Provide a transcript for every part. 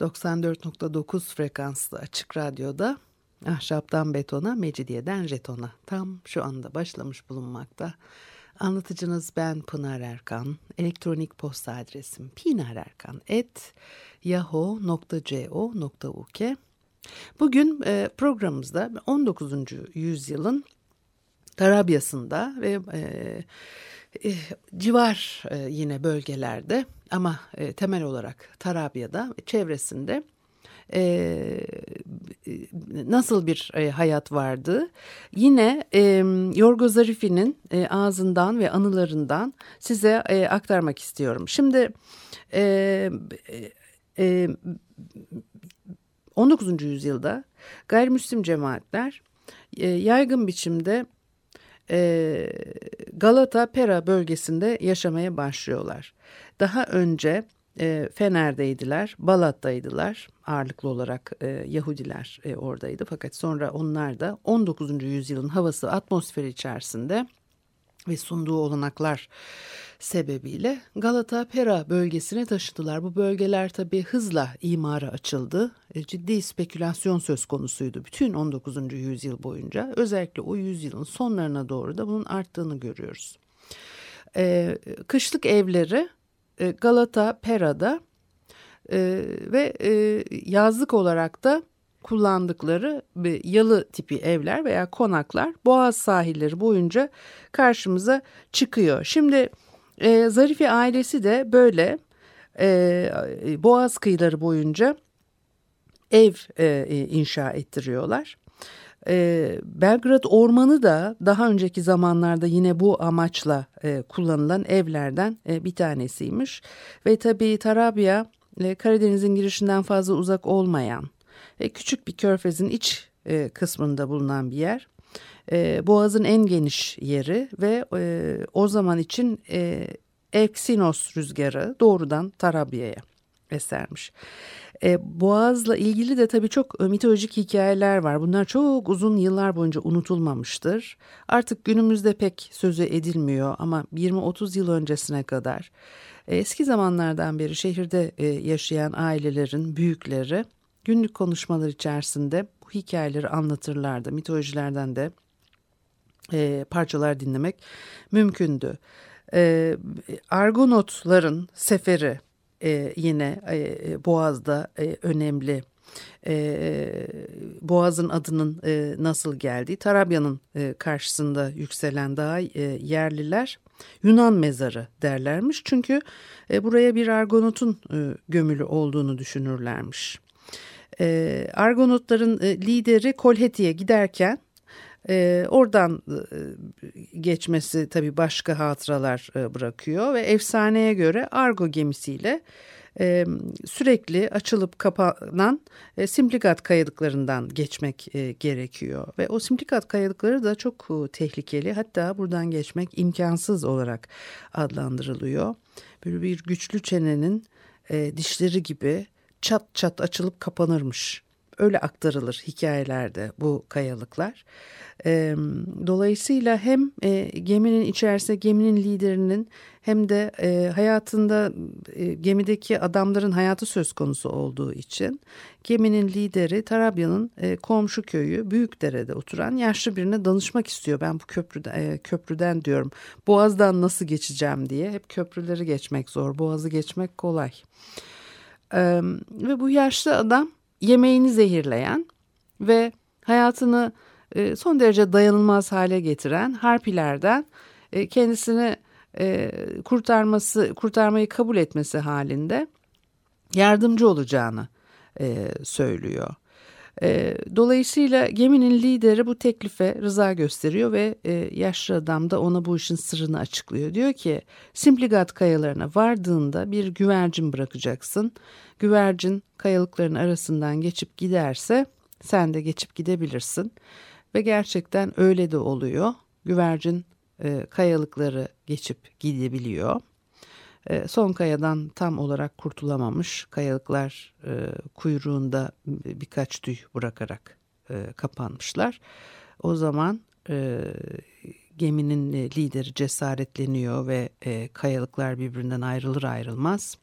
94.9 frekanslı açık radyoda ahşaptan betona, mecidiyeden jetona tam şu anda başlamış bulunmakta. Anlatıcınız ben Pınar Erkan. Elektronik posta adresim pinarerkan.yahoo.co.uk Bugün e, programımızda 19. yüzyılın Tarabya'sında ve e, e, civar e, yine bölgelerde ama e, temel olarak Tarabya'da çevresinde nasıl bir hayat vardı? Yine Yorgo Zarifi'nin ağzından ve anılarından size aktarmak istiyorum. Şimdi e, e, 19. yüzyılda gayrimüslim cemaatler yaygın biçimde e, Galata Pera bölgesinde yaşamaya başlıyorlar. Daha önce e, Fener'deydiler, Balat'taydılar ağırlıklı olarak e, Yahudiler e, oradaydı. Fakat sonra onlar da 19. yüzyılın havası atmosferi içerisinde ve sunduğu olanaklar sebebiyle Galata Pera bölgesine taşıdılar. Bu bölgeler tabii hızla imara açıldı. E, ciddi spekülasyon söz konusuydu bütün 19. yüzyıl boyunca. Özellikle o yüzyılın sonlarına doğru da bunun arttığını görüyoruz. Ee, kışlık evleri e, Galata Pera'da e, ve e, yazlık olarak da kullandıkları yalı tipi evler veya konaklar Boğaz sahilleri boyunca karşımıza çıkıyor. Şimdi e, Zarife ailesi de böyle e, Boğaz kıyıları boyunca ev e, inşa ettiriyorlar. E, Belgrad Ormanı da daha önceki zamanlarda yine bu amaçla e, kullanılan evlerden e, bir tanesiymiş. Ve tabii Tarabya e, Karadeniz'in girişinden fazla uzak olmayan e, küçük bir körfezin iç e, kısmında bulunan bir yer. E, Boğaz'ın en geniş yeri ve o zaman için e, Eksinos rüzgarı doğrudan Tarabya'ya esermiş. Boğaz'la ilgili de tabii çok mitolojik hikayeler var. Bunlar çok uzun yıllar boyunca unutulmamıştır. Artık günümüzde pek sözü edilmiyor ama 20-30 yıl öncesine kadar eski zamanlardan beri şehirde yaşayan ailelerin büyükleri günlük konuşmalar içerisinde bu hikayeleri anlatırlardı. Mitolojilerden de e, parçalar dinlemek mümkündü. E, Argonotların seferi e, yine e, Boğaz'da e, önemli. E, Boğaz'ın adının e, nasıl geldiği Tarabya'nın e, karşısında yükselen daha e, yerliler Yunan mezarı derlermiş. Çünkü e, buraya bir Argonot'un e, gömülü olduğunu düşünürlermiş. E, Argonotların lideri Kolheti'ye giderken e, oradan e, geçmesi tabii başka hatıralar e, bırakıyor ve efsaneye göre Argo gemisiyle e, sürekli açılıp kapanan e, simplikat kayalıklarından geçmek e, gerekiyor. Ve o simplikat kayalıkları da çok e, tehlikeli hatta buradan geçmek imkansız olarak adlandırılıyor. Böyle bir güçlü çenenin e, dişleri gibi çat çat açılıp kapanırmış. Öyle aktarılır hikayelerde bu kayalıklar. Dolayısıyla hem e, geminin içerisinde geminin liderinin hem de e, hayatında e, gemideki adamların hayatı söz konusu olduğu için geminin lideri Tarabya'nın komşu köyü Büyükdere'de oturan yaşlı birine danışmak istiyor. Ben bu köprüden, köprüden diyorum Boğaz'dan nasıl geçeceğim diye hep köprüleri geçmek zor Boğaz'ı geçmek kolay. E, ve bu yaşlı adam yemeğini zehirleyen ve hayatını e, son derece dayanılmaz hale getiren harpilerden e, kendisini e, kurtarması kurtarmayı kabul etmesi halinde yardımcı olacağını söylüyor. E, dolayısıyla geminin lideri bu teklife rıza gösteriyor ve e, yaşlı adam da ona bu işin sırrını açıklıyor. Diyor ki Simpligat kayalarına vardığında bir güvercin bırakacaksın. Güvercin kayalıkların arasından geçip giderse sen de geçip gidebilirsin. Ve gerçekten öyle de oluyor. Güvercin e, kayalıkları geçip gidebiliyor. E, son kayadan tam olarak kurtulamamış. Kayalıklar e, kuyruğunda birkaç tüy bırakarak e, kapanmışlar. O zaman e, geminin lideri cesaretleniyor ve kayalıklar birbirinden ayrılır ayrılmaz.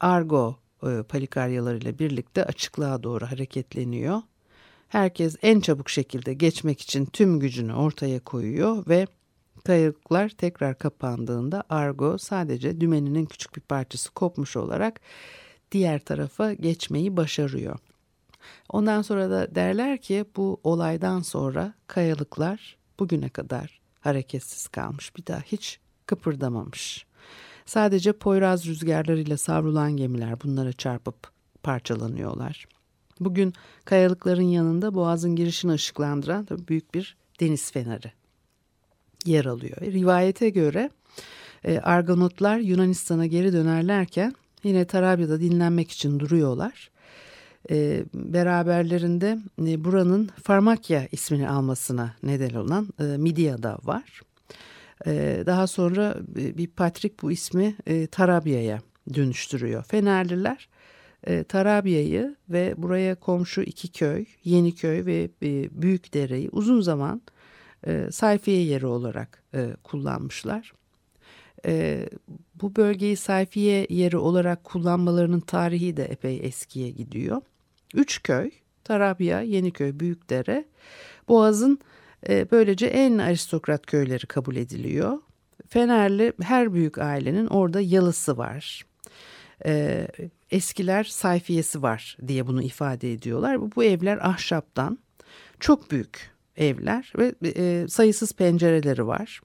Argo palikaryalarıyla birlikte açıklığa doğru hareketleniyor. Herkes en çabuk şekilde geçmek için tüm gücünü ortaya koyuyor ve kayalıklar tekrar kapandığında Argo sadece dümeninin küçük bir parçası kopmuş olarak diğer tarafa geçmeyi başarıyor. Ondan sonra da derler ki bu olaydan sonra kayalıklar bugüne kadar hareketsiz kalmış. Bir daha hiç kıpırdamamış. Sadece Poyraz rüzgarlarıyla savrulan gemiler bunlara çarpıp parçalanıyorlar. Bugün kayalıkların yanında boğazın girişini ışıklandıran büyük bir deniz feneri yer alıyor. Rivayete göre e, Argonotlar Yunanistan'a geri dönerlerken yine Tarabya'da dinlenmek için duruyorlar. E, beraberlerinde e, buranın Farmakya ismini almasına neden olan e, var. E, daha sonra bir Patrik bu ismi Tarabya'ya dönüştürüyor. Fenerliler Tarabya'yı ve buraya komşu iki köy, Yeniköy ve e, Büyükdere'yi uzun zaman e, sayfiye yeri olarak e, kullanmışlar. E, bu bölgeyi sayfiye yeri olarak kullanmalarının tarihi de epey eskiye gidiyor. Üç köy, Tarabya, Yeniköy, Büyükdere, Boğaz'ın e, böylece en aristokrat köyleri kabul ediliyor. Fenerli her büyük ailenin orada yalısı var. E, eskiler sayfiyesi var diye bunu ifade ediyorlar. Bu, evler ahşaptan çok büyük evler ve e, sayısız pencereleri var.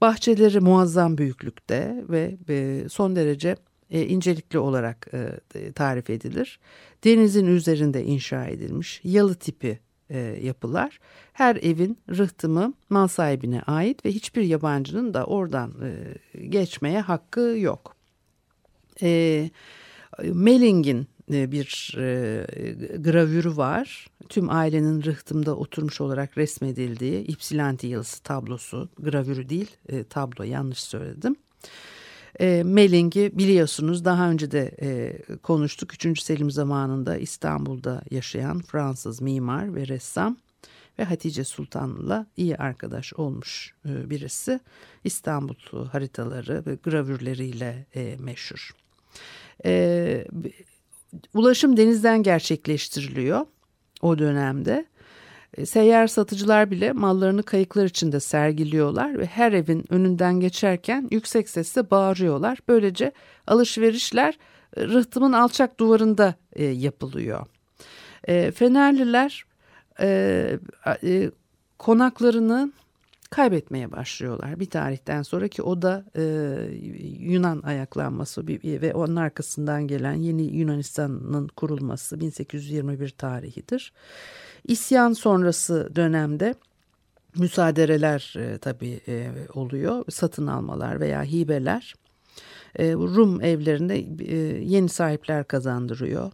Bahçeleri muazzam büyüklükte ve e, son derece e, incelikli olarak e, tarif edilir. Denizin üzerinde inşa edilmiş yalı tipi e, yapılar. Her evin rıhtımı mal sahibine ait ve hiçbir yabancının da oradan e, geçmeye hakkı yok. E, Melling'in bir e, gravürü var. Tüm ailenin rıhtımda oturmuş olarak resmedildiği Ypsilanti yılısı tablosu. Gravürü değil e, tablo yanlış söyledim. E, Melling'i biliyorsunuz daha önce de e, konuştuk. 3. Selim zamanında İstanbul'da yaşayan Fransız mimar ve ressam ve Hatice Sultan'la iyi arkadaş olmuş e, birisi. İstanbul haritaları ve gravürleriyle e, meşhur. E, ulaşım denizden gerçekleştiriliyor o dönemde. E, seyyar satıcılar bile mallarını kayıklar içinde sergiliyorlar ve her evin önünden geçerken yüksek sesle bağırıyorlar. Böylece alışverişler e, rıhtımın alçak duvarında e, yapılıyor. Fenerliler konaklarını kaybetmeye başlıyorlar bir tarihten sonra ki o da e, Yunan ayaklanması ve onun arkasından gelen yeni Yunanistan'ın kurulması 1821 tarihidir. İsyan sonrası dönemde müsaadereler e, tabii e, oluyor satın almalar veya hibeler e, Rum evlerinde e, yeni sahipler kazandırıyor.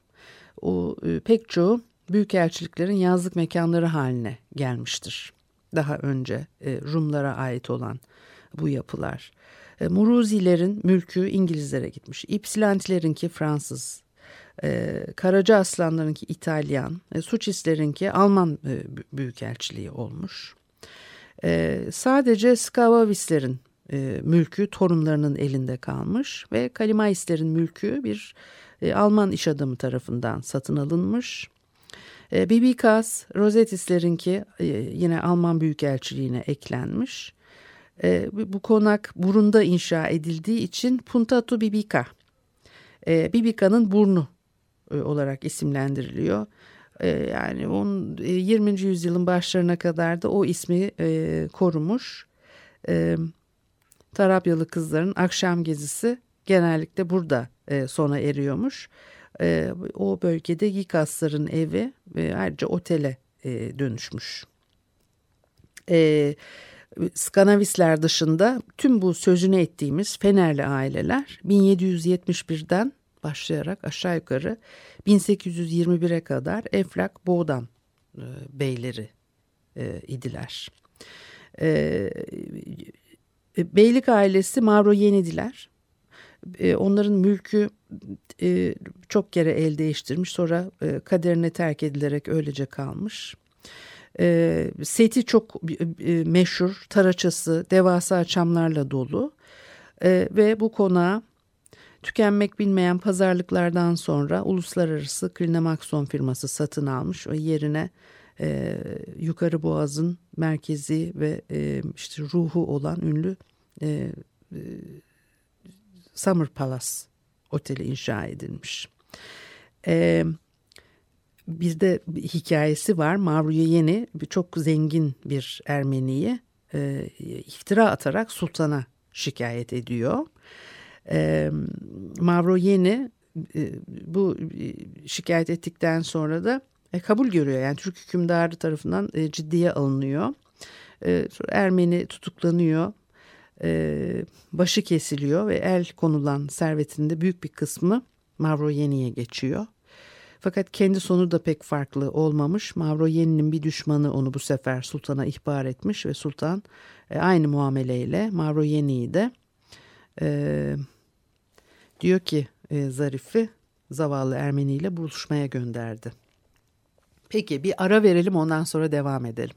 O e, pek çoğu büyükelçiliklerin yazlık mekanları haline gelmiştir daha önce e, Rumlara ait olan bu yapılar. E, Muruzilerin mülkü İngilizlere gitmiş. İpsilantilerinki Fransız. E, Karaca Aslanlarınki İtalyan. E, Suçislerinki Alman e, büyükelçiliği olmuş. Sadece Skavavislerin mülkü torunlarının elinde kalmış ve Kalimaislerin mülkü bir Alman iş adamı tarafından satın alınmış. E, Bibikas, Rosetis'lerinki e, yine Alman Büyükelçiliğine eklenmiş. E, bu konak burunda inşa edildiği için Puntatu Bibika, e, Bibika'nın burnu e, olarak isimlendiriliyor. E, yani on, 20. yüzyılın başlarına kadar da o ismi e, korumuş. E, Tarabyalı kızların akşam gezisi genellikle burada e, sona eriyormuş. E, o bölgede Gikasların evi e, ayrıca otele e, dönüşmüş. E, Skanavisler dışında tüm bu sözünü ettiğimiz Fenerli aileler 1771'den başlayarak aşağı yukarı 1821'e kadar Eflak Boğdan e, beyleri e, idiler. E, beylik ailesi Mavro Yenidiler. E, onların mülkü e, çok kere el değiştirmiş sonra e, kaderine terk edilerek öylece kalmış. Seti çok meşhur, taraçası, devasa çamlarla dolu ve bu konağa tükenmek bilmeyen pazarlıklardan sonra uluslararası Klinamakson firması satın almış ve yerine e, Yukarı Boğaz'ın merkezi ve e, işte ruhu olan ünlü e, e, Summer Palace oteli inşa edilmiş. E, bir de bir hikayesi var. Mavruye Yeni çok zengin bir Ermeniyi e, iftira atarak sultana şikayet ediyor. E, Mavro Yeni e, bu şikayet ettikten sonra da e, kabul görüyor. Yani Türk hükümdarı tarafından e, ciddiye alınıyor. E, Ermeni tutuklanıyor. E, başı kesiliyor ve el konulan servetinde büyük bir kısmı Mavro Yeni'ye geçiyor. Fakat kendi sonu da pek farklı olmamış. Mavro Yeni'nin bir düşmanı onu bu sefer sultana ihbar etmiş ve sultan e, aynı muameleyle Mavro Yeni'yi de e, diyor ki e, Zarif'i zavallı Ermeni ile buluşmaya gönderdi. Peki bir ara verelim ondan sonra devam edelim.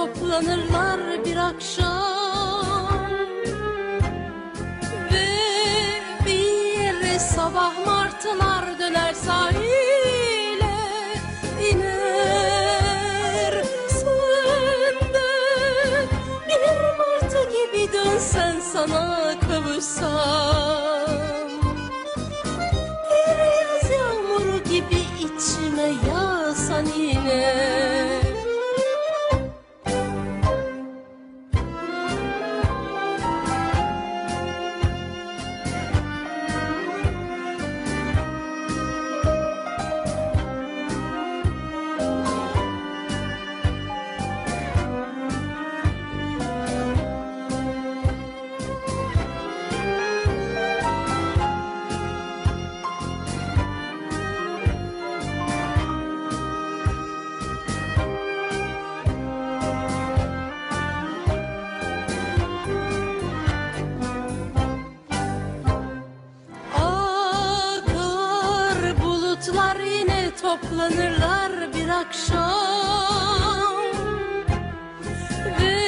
toplanırlar bir akşam. Ve bir sabah martılar döner sahile iner Söndü bir martı gibi dönsen sana kavuşsam toplanırlar bir akşam. Ve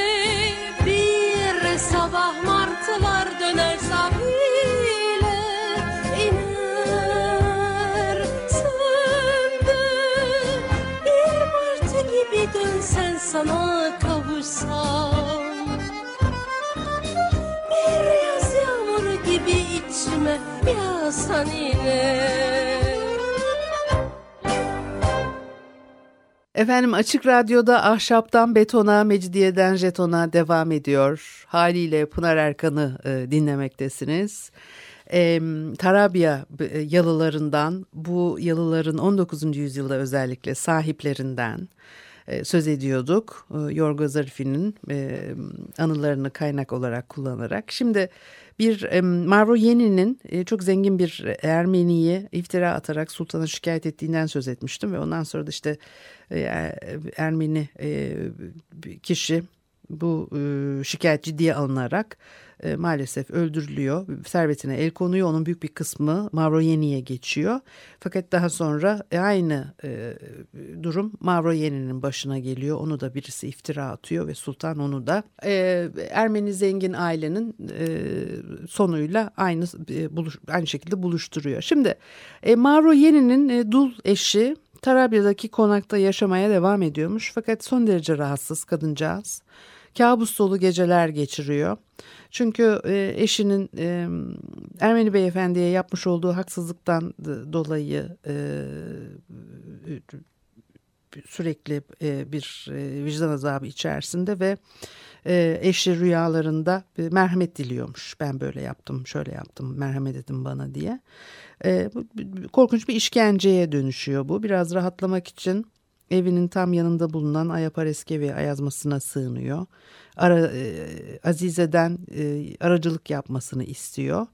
bir sabah martılar döner sahile iner Söndü bir martı gibi dönsen sana kavuşsam. Bir yaz yağmuru gibi içime yağsan yine Efendim Açık Radyo'da ahşaptan betona, mecidiyeden jetona devam ediyor. Haliyle Pınar Erkan'ı e, dinlemektesiniz. E, Tarabya e, yalılarından, bu yalıların 19. yüzyılda özellikle sahiplerinden, e, söz ediyorduk. E, Yorgo Zarifi'nin e, anılarını kaynak olarak kullanarak. Şimdi bir Mavro Yeni'nin e, çok zengin bir Ermeni'yi iftira atarak sultana şikayet ettiğinden söz etmiştim. Ve ondan sonra da işte e, Ermeni e, kişi bu şikayet ciddiye alınarak e, maalesef öldürülüyor. Servetine el konuyor. Onun büyük bir kısmı Mavroyeni'ye geçiyor. Fakat daha sonra e, aynı e, durum Mavroyeni'nin başına geliyor. Onu da birisi iftira atıyor ve sultan onu da e, Ermeni zengin ailenin e, sonuyla aynı e, buluş, aynı şekilde buluşturuyor. Şimdi e, Mavroyeni'nin e, dul eşi Tarabya'daki konakta yaşamaya devam ediyormuş. Fakat son derece rahatsız kadıncağız kabus dolu geceler geçiriyor. Çünkü e, eşinin e, Ermeni beyefendiye yapmış olduğu haksızlıktan dolayı e, sürekli bir vicdan azabı içerisinde ve eşi rüyalarında merhamet diliyormuş. Ben böyle yaptım, şöyle yaptım, merhamet edin bana diye. Korkunç bir işkenceye dönüşüyor bu. Biraz rahatlamak için evinin tam yanında bulunan Ayapareskevi ayazmasına sığınıyor. Ara, e, Azize'den e, aracılık yapmasını istiyor.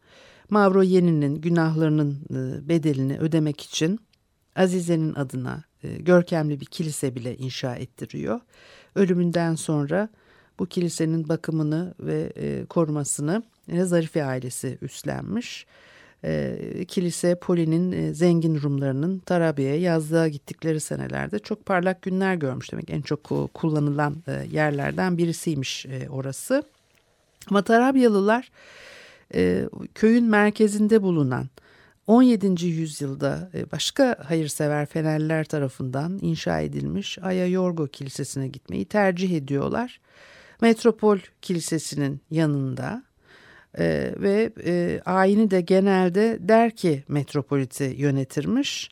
Mavro Yeni'nin günahlarının e, bedelini ödemek için Azize'nin adına e, görkemli bir kilise bile inşa ettiriyor. Ölümünden sonra bu kilisenin bakımını ve e, korumasını Zarife ailesi üstlenmiş e, kilise Poli'nin e, zengin Rumlarının Tarabya'ya yazlığa gittikleri senelerde çok parlak günler görmüş demek. En çok kullanılan e, yerlerden birisiymiş e, orası. Ama Tarabyalılar e, köyün merkezinde bulunan 17. yüzyılda e, başka hayırsever Fenerliler tarafından inşa edilmiş Aya Yorgo Kilisesi'ne gitmeyi tercih ediyorlar. Metropol Kilisesi'nin yanında e, ve e, ayini de genelde Derki metropoliti yönetirmiş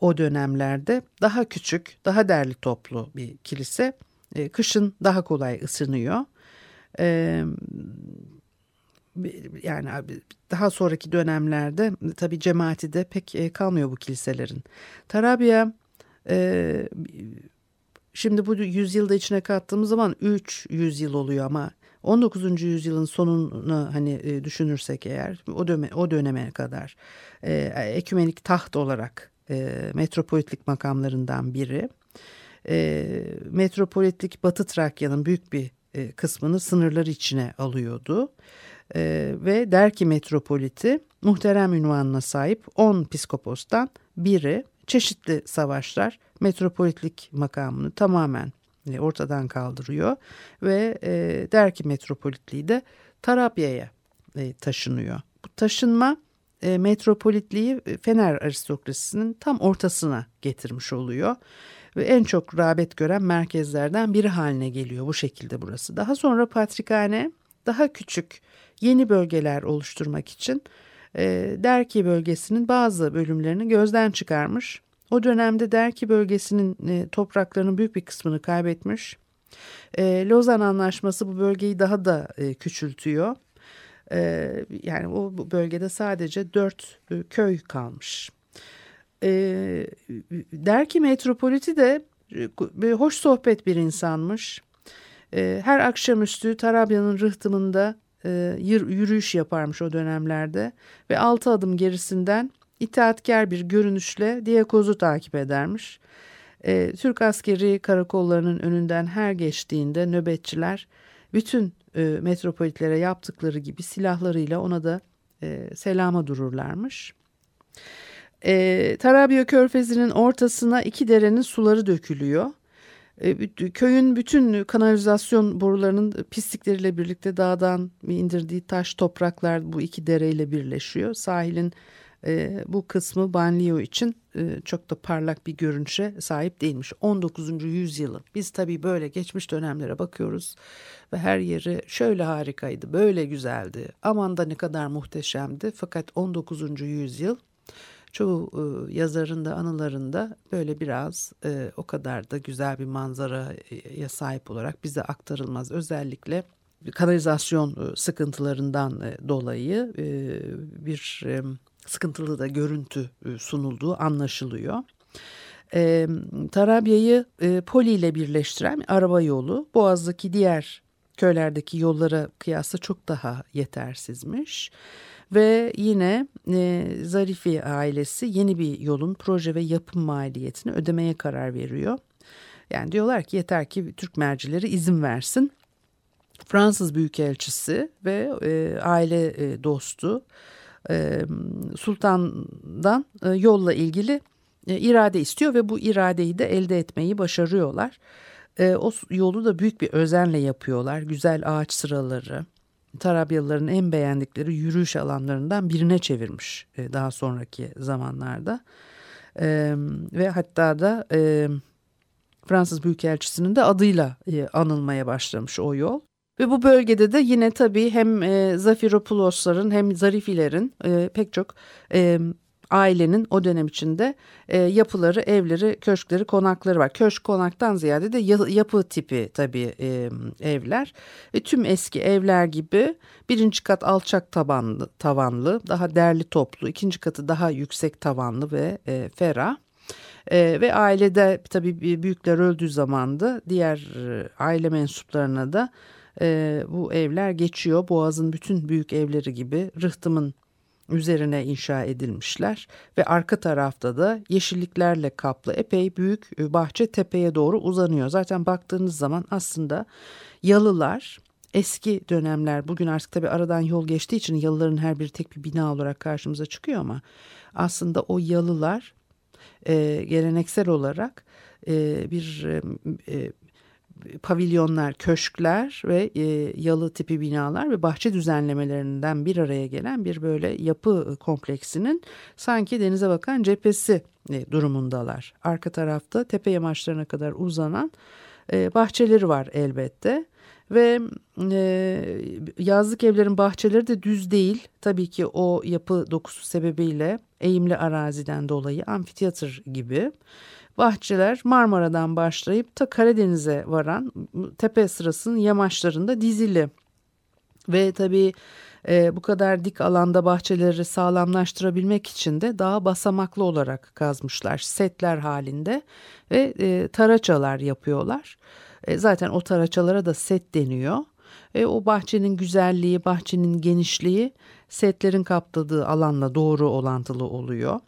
o dönemlerde. Daha küçük, daha derli toplu bir kilise. E, kışın daha kolay ısınıyor. E, yani daha sonraki dönemlerde tabi cemaati de pek e, kalmıyor bu kiliselerin. Tarabya e, şimdi bu yüzyılda içine kattığımız zaman 3 yüzyıl oluyor ama 19. yüzyılın sonunu hani e, düşünürsek eğer o döneme, o döneme kadar e, ekümenik taht olarak e, metropolitlik makamlarından biri. E, metropolitlik Batı Trakya'nın büyük bir e, kısmını sınırları içine alıyordu. E, ve Derki metropoliti muhterem ünvanına sahip 10 piskopostan biri çeşitli savaşlar metropolitlik makamını tamamen ortadan kaldırıyor ve e, Derki metropolitliği de Tarabya'ya e, taşınıyor. Bu taşınma e, metropolitliği e, Fener aristokrasisinin tam ortasına getirmiş oluyor ve en çok rağbet gören merkezlerden biri haline geliyor bu şekilde burası. Daha sonra Patrikhane daha küçük yeni bölgeler oluşturmak için e, Derki bölgesinin bazı bölümlerini gözden çıkarmış o dönemde Derki bölgesinin e, topraklarının büyük bir kısmını kaybetmiş. E, Lozan Anlaşması bu bölgeyi daha da e, küçültüyor. E, yani o bölgede sadece dört köy kalmış. Derki metropoliti de hoş sohbet bir insanmış. E, her akşamüstü Tarabya'nın rıhtımında yürüyüş yaparmış o dönemlerde ve altı adım gerisinden itaatkar bir görünüşle Diyakoz'u takip edermiş. E, Türk askeri karakollarının önünden her geçtiğinde nöbetçiler bütün e, metropolitlere yaptıkları gibi silahlarıyla ona da e, selama dururlarmış. E, Tarabya Körfezi'nin ortasına iki derenin suları dökülüyor. E, köyün bütün kanalizasyon borularının pislikleriyle birlikte dağdan indirdiği taş topraklar bu iki dereyle birleşiyor. Sahilin e, bu kısmı banliyö için e, çok da parlak bir görünüşe sahip değilmiş. 19. yüzyılın biz tabii böyle geçmiş dönemlere bakıyoruz ve her yeri şöyle harikaydı, böyle güzeldi, aman da ne kadar muhteşemdi. Fakat 19. yüzyıl çoğu e, yazarın da anılarında böyle biraz e, o kadar da güzel bir manzaraya sahip olarak bize aktarılmaz. Özellikle kanalizasyon e, sıkıntılarından e, dolayı e, bir sıkıntılı da görüntü e, sunulduğu anlaşılıyor. E, Tarabya'yı e, Poli ile birleştiren araba yolu Boğaz'daki diğer köylerdeki yollara kıyasla çok daha yetersizmiş. Ve yine e, Zarifi ailesi yeni bir yolun proje ve yapım maliyetini ödemeye karar veriyor. Yani diyorlar ki yeter ki Türk mercileri izin versin. Fransız Büyükelçisi ve e, aile e, dostu Sultan'dan e, yolla ilgili irade istiyor ve bu iradeyi de elde etmeyi başarıyorlar. O yolu da büyük bir özenle yapıyorlar. Güzel ağaç sıraları, Tarabyalıların en beğendikleri yürüyüş alanlarından birine çevirmiş daha sonraki zamanlarda. Ve hatta da Fransız Büyükelçisi'nin de adıyla anılmaya başlamış o yol. Ve bu bölgede de yine tabii hem e, Zafiropoulos'ların hem Zarifilerin e, pek çok e, ailenin o dönem içinde e, yapıları, evleri, köşkleri, konakları var. Köşk konaktan ziyade de yapı tipi tabii e, evler. Ve tüm eski evler gibi birinci kat alçak tabanlı, tavanlı, daha derli toplu, ikinci katı daha yüksek tavanlı ve e, ferah. E, ve ailede tabii büyükler öldüğü zaman da diğer e, aile mensuplarına da e, bu evler geçiyor. Boğaz'ın bütün büyük evleri gibi rıhtımın üzerine inşa edilmişler ve arka tarafta da yeşilliklerle kaplı epey büyük e, bahçe tepeye doğru uzanıyor. Zaten baktığınız zaman aslında yalılar eski dönemler bugün artık tabii aradan yol geçtiği için yalıların her biri tek bir bina olarak karşımıza çıkıyor ama aslında o yalılar e, geleneksel olarak e, bir e, e pavilyonlar, köşkler ve e, yalı tipi binalar ve bahçe düzenlemelerinden bir araya gelen bir böyle yapı kompleksinin sanki denize bakan cephesi e, durumundalar. Arka tarafta tepe yamaçlarına kadar uzanan e, bahçeleri var elbette. Ve e, yazlık evlerin bahçeleri de düz değil. Tabii ki o yapı dokusu sebebiyle eğimli araziden dolayı amfiteyatr gibi. Bahçeler Marmara'dan başlayıp ta Karadeniz'e varan tepe sırasının yamaçlarında dizili. Ve tabii e, bu kadar dik alanda bahçeleri sağlamlaştırabilmek için de daha basamaklı olarak kazmışlar setler halinde ve e, taraçalar yapıyorlar. E, zaten o taraçalara da set deniyor. E, o bahçenin güzelliği, bahçenin genişliği setlerin kapladığı alanla doğru olantılı oluyor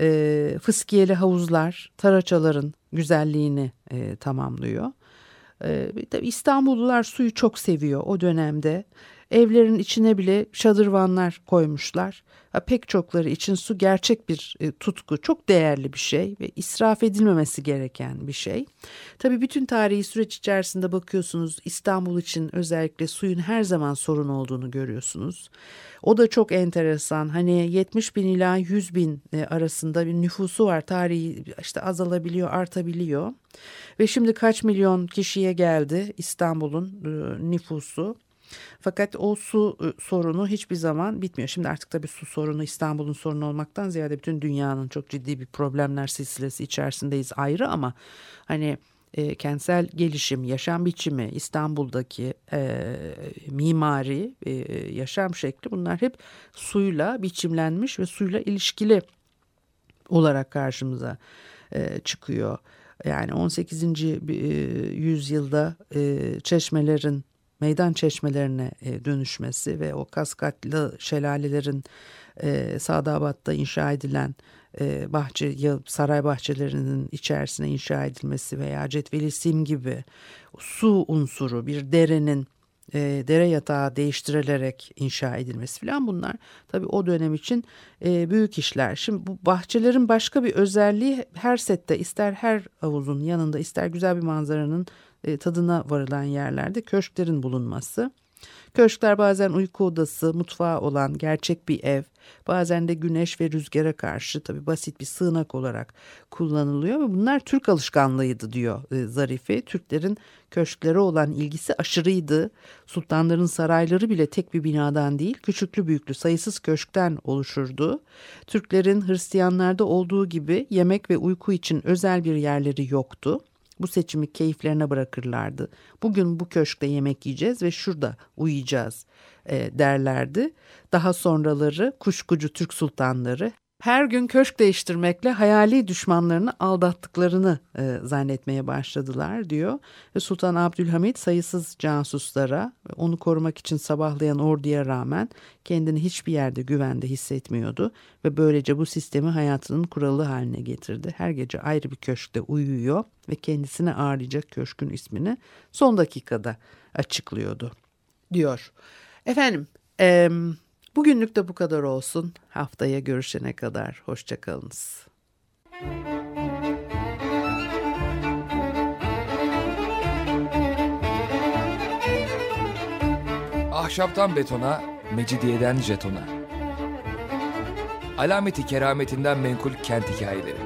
e, fıskiyeli havuzlar taraçaların güzelliğini e, tamamlıyor. E, İstanbullular suyu çok seviyor o dönemde. Evlerin içine bile şadırvanlar koymuşlar. Ha, pek çokları için su gerçek bir e, tutku, çok değerli bir şey ve israf edilmemesi gereken bir şey. Tabii bütün tarihi süreç içerisinde bakıyorsunuz İstanbul için özellikle suyun her zaman sorun olduğunu görüyorsunuz. O da çok enteresan. Hani 70 bin ila 100 bin e, arasında bir nüfusu var. Tarihi işte azalabiliyor, artabiliyor. Ve şimdi kaç milyon kişiye geldi İstanbul'un e, nüfusu. Fakat o su ıı, sorunu hiçbir zaman bitmiyor. Şimdi artık tabii su sorunu İstanbul'un sorunu olmaktan ziyade bütün dünyanın çok ciddi bir problemler silsilesi içerisindeyiz ayrı ama hani e, kentsel gelişim, yaşam biçimi, İstanbul'daki e, mimari, e, yaşam şekli bunlar hep suyla biçimlenmiş ve suyla ilişkili olarak karşımıza e, çıkıyor. Yani 18. E, yüzyılda e, çeşmelerin meydan çeşmelerine e, dönüşmesi ve o kaskatlı şelalelerin e, Sadabat'ta inşa edilen e, bahçe saray bahçelerinin içerisine inşa edilmesi veya Cetveli Sim gibi su unsuru bir derenin e, dere yatağı değiştirilerek inşa edilmesi falan bunlar tabii o dönem için e, büyük işler. Şimdi bu bahçelerin başka bir özelliği her sette ister her havuzun yanında ister güzel bir manzaranın e, tadına varılan yerlerde köşklerin bulunması. Köşkler bazen uyku odası, mutfağı olan gerçek bir ev, bazen de güneş ve rüzgara karşı tabi basit bir sığınak olarak kullanılıyor ve bunlar Türk alışkanlığıydı diyor e, Zarife. Türklerin köşklere olan ilgisi aşırıydı. Sultanların sarayları bile tek bir binadan değil, küçüklü büyüklü sayısız köşkten oluşurdu. Türklerin Hristiyanlarda olduğu gibi yemek ve uyku için özel bir yerleri yoktu. Bu seçimi keyiflerine bırakırlardı. Bugün bu köşkte yemek yiyeceğiz ve şurada uyuyacağız e, derlerdi. Daha sonraları kuşkucu Türk sultanları her gün köşk değiştirmekle hayali düşmanlarını aldattıklarını e, zannetmeye başladılar diyor. Sultan Abdülhamit sayısız casuslara onu korumak için sabahlayan orduya rağmen kendini hiçbir yerde güvende hissetmiyordu ve böylece bu sistemi hayatının kuralı haline getirdi. Her gece ayrı bir köşkte uyuyor ve kendisine ağırlayacak köşkün ismini son dakikada açıklıyordu diyor. Efendim, eee Bugünlük de bu kadar olsun. Haftaya görüşene kadar hoşçakalınız. Ahşaptan betona, mecidiyeden jetona. Alameti kerametinden menkul kent hikayeleri.